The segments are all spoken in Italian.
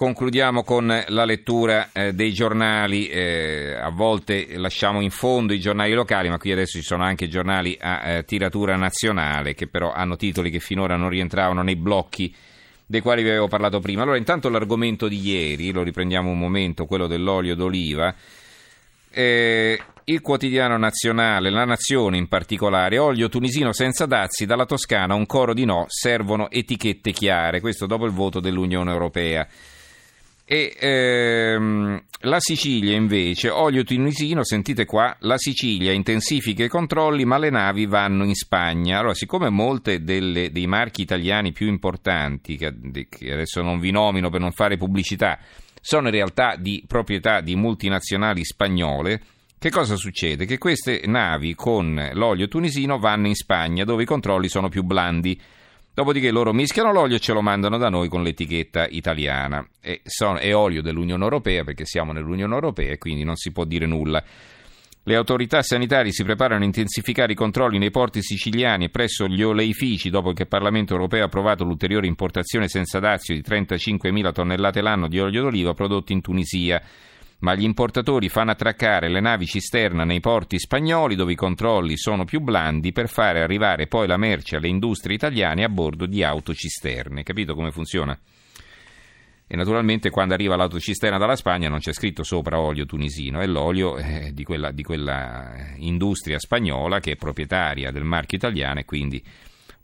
Concludiamo con la lettura eh, dei giornali, eh, a volte lasciamo in fondo i giornali locali, ma qui adesso ci sono anche giornali a eh, tiratura nazionale che però hanno titoli che finora non rientravano nei blocchi dei quali vi avevo parlato prima. Allora intanto l'argomento di ieri, lo riprendiamo un momento, quello dell'olio d'oliva. Eh, il quotidiano nazionale, la Nazione in particolare, olio tunisino senza dazi, dalla Toscana un coro di no, servono etichette chiare, questo dopo il voto dell'Unione Europea. E ehm, la Sicilia invece, olio tunisino, sentite qua, la Sicilia intensifica i controlli ma le navi vanno in Spagna. Allora, siccome molte delle, dei marchi italiani più importanti, che, che adesso non vi nomino per non fare pubblicità, sono in realtà di proprietà di multinazionali spagnole, che cosa succede? Che queste navi con l'olio tunisino vanno in Spagna dove i controlli sono più blandi. Dopodiché loro mischiano l'olio e ce lo mandano da noi con l'etichetta italiana. E sono, è olio dell'Unione Europea perché siamo nell'Unione Europea e quindi non si può dire nulla. Le autorità sanitarie si preparano a intensificare i controlli nei porti siciliani e presso gli oleifici dopo che il Parlamento europeo ha approvato l'ulteriore importazione senza dazio di 35.000 tonnellate l'anno di olio d'oliva prodotti in Tunisia ma gli importatori fanno attraccare le navi cisterna nei porti spagnoli dove i controlli sono più blandi per fare arrivare poi la merce alle industrie italiane a bordo di autocisterne. Capito come funziona? E naturalmente quando arriva l'autocisterna dalla Spagna non c'è scritto sopra olio tunisino, è l'olio eh, di, quella, di quella industria spagnola che è proprietaria del marchio italiano e quindi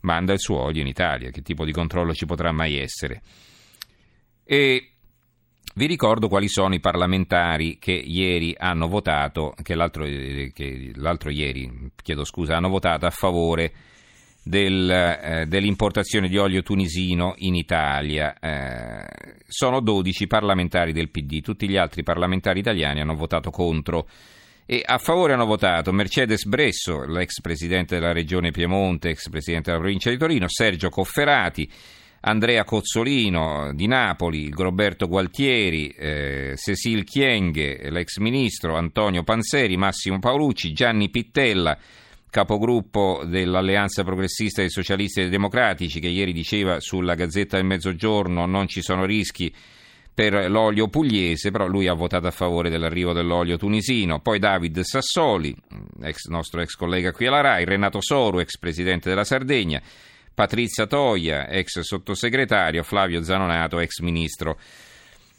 manda il suo olio in Italia. Che tipo di controllo ci potrà mai essere? E vi ricordo quali sono i parlamentari che ieri hanno votato, che l'altro, eh, che l'altro ieri, chiedo scusa, hanno votato a favore del, eh, dell'importazione di olio tunisino in Italia. Eh, sono 12 parlamentari del PD, tutti gli altri parlamentari italiani hanno votato contro. E a favore hanno votato Mercedes Bresso, l'ex presidente della regione Piemonte, ex presidente della provincia di Torino, Sergio Cofferati, Andrea Cozzolino di Napoli, Roberto Gualtieri, eh, Cecil Chienghe, l'ex ministro, Antonio Panzeri, Massimo Paolucci, Gianni Pittella, capogruppo dell'Alleanza Progressista dei Socialisti e dei Democratici, che ieri diceva sulla Gazzetta del Mezzogiorno non ci sono rischi per l'olio pugliese, però lui ha votato a favore dell'arrivo dell'olio tunisino. Poi David Sassoli, ex, nostro ex collega qui alla RAI, Renato Soru, ex presidente della Sardegna, Patrizia Toia, ex sottosegretario, Flavio Zanonato, ex ministro.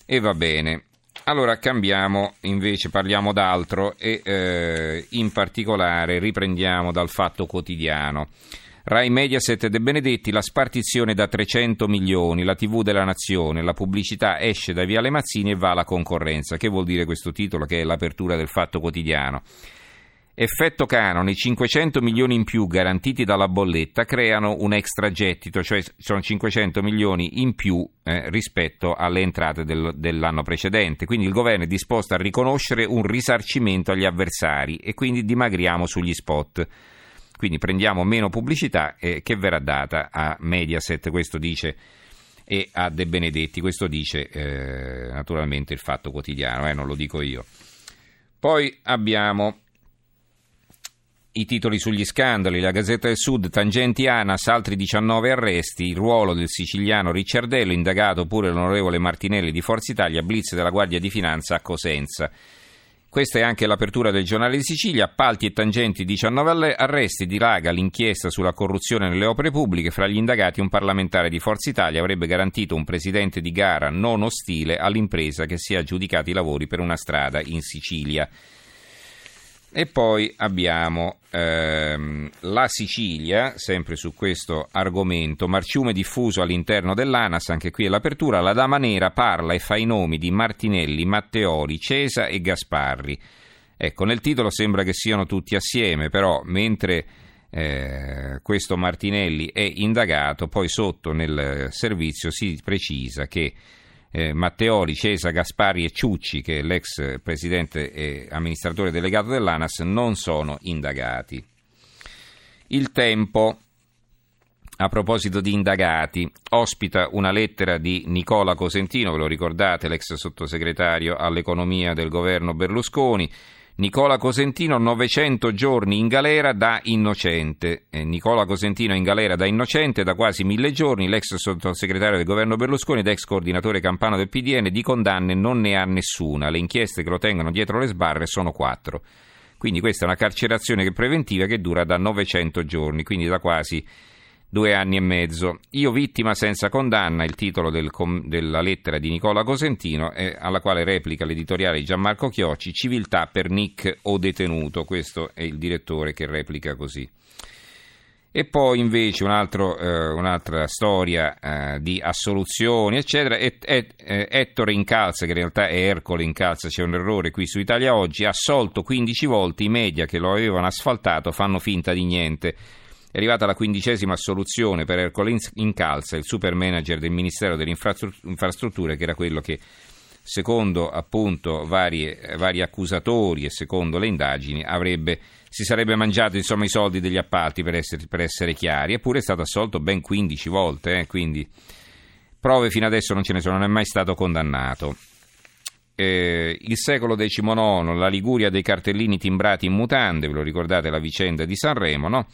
E va bene. Allora cambiamo, invece parliamo d'altro e eh, in particolare riprendiamo dal fatto quotidiano. Rai Mediaset De Benedetti, la spartizione da 300 milioni, la TV della nazione, la pubblicità esce da Viale Mazzini e va alla concorrenza. Che vuol dire questo titolo che è l'apertura del fatto quotidiano? Effetto canone, 500 milioni in più garantiti dalla bolletta creano un extragettito, cioè sono 500 milioni in più eh, rispetto alle entrate del, dell'anno precedente. Quindi il governo è disposto a riconoscere un risarcimento agli avversari e quindi dimagriamo sugli spot. Quindi prendiamo meno pubblicità eh, che verrà data a Mediaset, questo dice, e a De Benedetti, questo dice eh, naturalmente il Fatto Quotidiano, eh, non lo dico io. Poi abbiamo i titoli sugli scandali, la Gazzetta del Sud, tangenti ANAS, altri 19 arresti, il ruolo del siciliano Ricciardello, indagato pure l'onorevole Martinelli di Forza Italia, blitz della Guardia di Finanza a Cosenza. Questa è anche l'apertura del giornale di Sicilia, appalti e tangenti 19 arresti, dilaga l'inchiesta sulla corruzione nelle opere pubbliche, fra gli indagati un parlamentare di Forza Italia avrebbe garantito un presidente di gara non ostile all'impresa che si è aggiudicata i lavori per una strada in Sicilia. E poi abbiamo ehm, la Sicilia, sempre su questo argomento, marciume diffuso all'interno dell'ANAS, anche qui è l'apertura, la Dama Nera parla e fa i nomi di Martinelli, Matteori, Cesa e Gasparri. Ecco, nel titolo sembra che siano tutti assieme, però mentre eh, questo Martinelli è indagato, poi sotto nel servizio si precisa che eh, Matteoli, Cesa, Gaspari e Ciucci, che è l'ex presidente e amministratore delegato dell'ANAS, non sono indagati. Il tempo, a proposito di indagati, ospita una lettera di Nicola Cosentino, ve lo ricordate, l'ex sottosegretario all'economia del governo Berlusconi. Nicola Cosentino 900 giorni in galera da innocente. Eh, Nicola Cosentino in galera da innocente da quasi mille giorni, l'ex sottosegretario del governo Berlusconi ed ex coordinatore campano del PDN di condanne non ne ha nessuna. Le inchieste che lo tengono dietro le sbarre sono quattro. Quindi questa è una carcerazione preventiva che dura da 900 giorni, quindi da quasi due anni e mezzo. Io vittima senza condanna, il titolo del della lettera di Nicola Cosentino, eh, alla quale replica l'editoriale di Gianmarco Chiocci, civiltà per Nick o detenuto, questo è il direttore che replica così. E poi invece un altro, eh, un'altra storia eh, di assoluzioni, eccetera. Et, et, et, Ettore Incalza, che in realtà è Ercole Incalza, c'è un errore qui su Italia Oggi, ha assolto 15 volte, i media che lo avevano asfaltato fanno finta di niente. È arrivata la quindicesima assoluzione per Ercole Incalza, il super manager del Ministero delle Infrastrutture, che era quello che, secondo appunto vari, vari accusatori e secondo le indagini, avrebbe, si sarebbe mangiato insomma, i soldi degli appalti per essere, per essere chiari, eppure è stato assolto ben 15 volte, eh, quindi prove fino adesso non ce ne sono, non è mai stato condannato. Eh, il secolo XIX, la Liguria dei cartellini timbrati in mutande, ve lo ricordate la vicenda di Sanremo, no?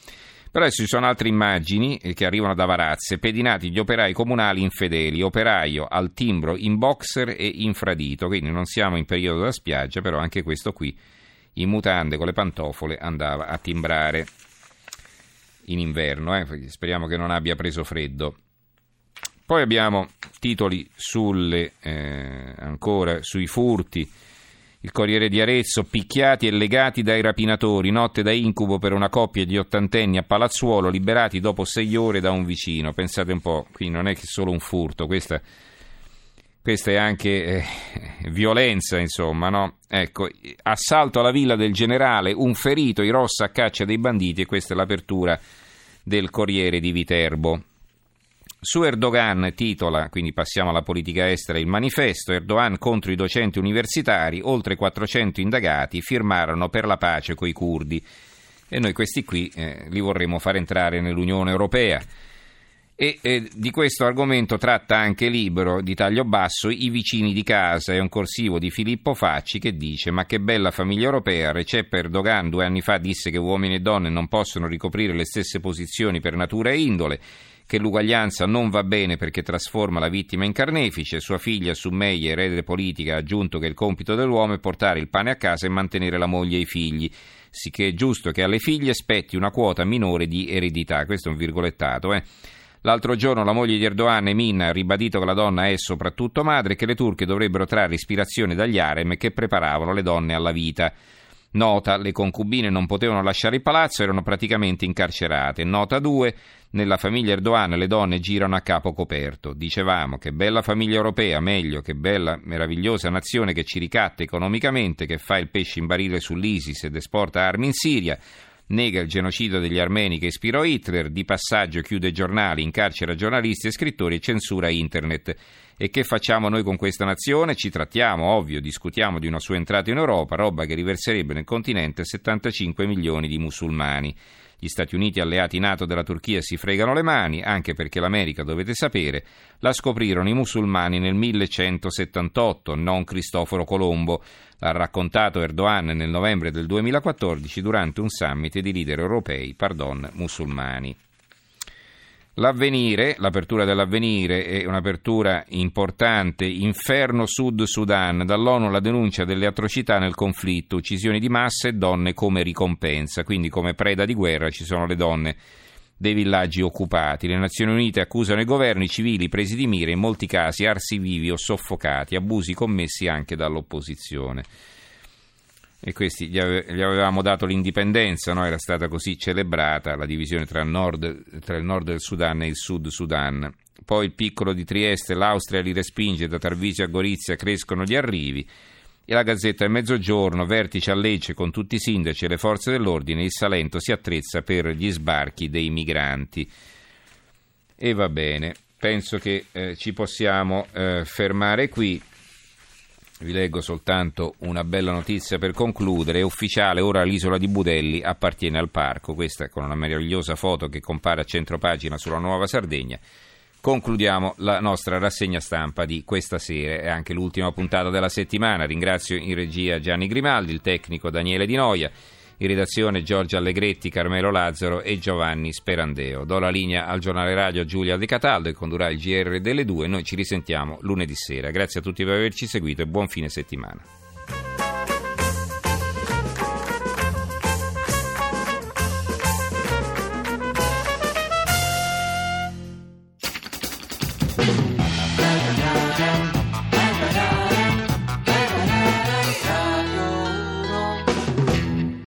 Però adesso ci sono altre immagini eh, che arrivano da Varazze, pedinati gli operai comunali infedeli, operaio al timbro in boxer e infradito, quindi non siamo in periodo da spiaggia, però anche questo qui in mutande con le pantofole andava a timbrare in inverno, eh? speriamo che non abbia preso freddo. Poi abbiamo titoli sulle, eh, ancora sui furti il Corriere di Arezzo, picchiati e legati dai rapinatori, notte da incubo per una coppia di ottantenni a Palazzuolo, liberati dopo sei ore da un vicino. Pensate un po', qui non è che solo un furto, questa, questa è anche eh, violenza, insomma, no? Ecco, assalto alla villa del generale, un ferito, i Rossa a caccia dei banditi e questa è l'apertura del Corriere di Viterbo. Su Erdogan titola, quindi passiamo alla politica estera, il manifesto Erdogan contro i docenti universitari, oltre 400 indagati firmarono per la pace coi curdi e noi questi qui eh, li vorremmo far entrare nell'Unione Europea. E eh, di questo argomento tratta anche libro di taglio basso I vicini di casa, è un corsivo di Filippo Facci che dice ma che bella famiglia europea, Recep Erdogan due anni fa disse che uomini e donne non possono ricoprire le stesse posizioni per natura e indole che l'uguaglianza non va bene perché trasforma la vittima in carnefice, sua figlia Summeia, erede politica, ha aggiunto che il compito dell'uomo è portare il pane a casa e mantenere la moglie e i figli, sicché è giusto che alle figlie spetti una quota minore di eredità. Questo è un virgolettato, eh. L'altro giorno la moglie di Erdogan, Emin, ha ribadito che la donna è soprattutto madre e che le turche dovrebbero trarre ispirazione dagli harem che preparavano le donne alla vita. Nota, le concubine non potevano lasciare il palazzo, erano praticamente incarcerate. Nota 2, nella famiglia Erdogan le donne girano a capo coperto. Dicevamo che bella famiglia europea, meglio, che bella, meravigliosa nazione che ci ricatta economicamente, che fa il pesce in barile sull'ISIS ed esporta armi in Siria nega il genocidio degli armeni che ispirò Hitler, di passaggio chiude giornali, incarcera giornalisti e scrittori e censura internet. E che facciamo noi con questa nazione? Ci trattiamo, ovvio, discutiamo di una sua entrata in Europa, roba che riverserebbe nel continente 75 milioni di musulmani. Gli Stati Uniti alleati NATO della Turchia si fregano le mani, anche perché l'America, dovete sapere, la scoprirono i musulmani nel 1178, non Cristoforo Colombo. L'ha raccontato Erdogan nel novembre del 2014 durante un summit di leader europei, pardon, musulmani. L'avvenire, l'apertura dell'avvenire è un'apertura importante. Inferno Sud Sudan, dall'ONU la denuncia delle atrocità nel conflitto, uccisioni di massa e donne come ricompensa, quindi come preda di guerra ci sono le donne dei villaggi occupati. Le Nazioni Unite accusano i governi civili presi di mira, in molti casi arsi vivi o soffocati, abusi commessi anche dall'opposizione e questi gli, ave, gli, avevamo dato l'indipendenza, no? era stata così celebrata la divisione tra il, nord, tra il, nord, del Sudan e il sud Sudan. Poi il piccolo di Trieste, l'Austria li respinge, da Tarvisio a Gorizia crescono gli arrivi. E la Gazzetta del Mezzogiorno, vertice a Lecce con tutti i sindaci e le forze dell'ordine, il Salento si attrezza per gli sbarchi dei migranti. E va bene, penso che eh, ci possiamo eh, fermare qui. Vi leggo soltanto una bella notizia per concludere. È ufficiale, ora l'isola di Budelli appartiene al parco. Questa con una meravigliosa foto che compare a centro pagina sulla Nuova Sardegna. concludiamo la nostra rassegna stampa di questa sera. È anche l'ultima puntata della settimana. Ringrazio in regia Gianni Grimaldi, il tecnico Daniele Di Noia. In redazione Giorgio Allegretti, Carmelo Lazzaro e Giovanni Sperandeo. Do la linea al giornale radio Giulia De Cataldo e condurrà il GR delle due. Noi ci risentiamo lunedì sera. Grazie a tutti per averci seguito e buon fine settimana.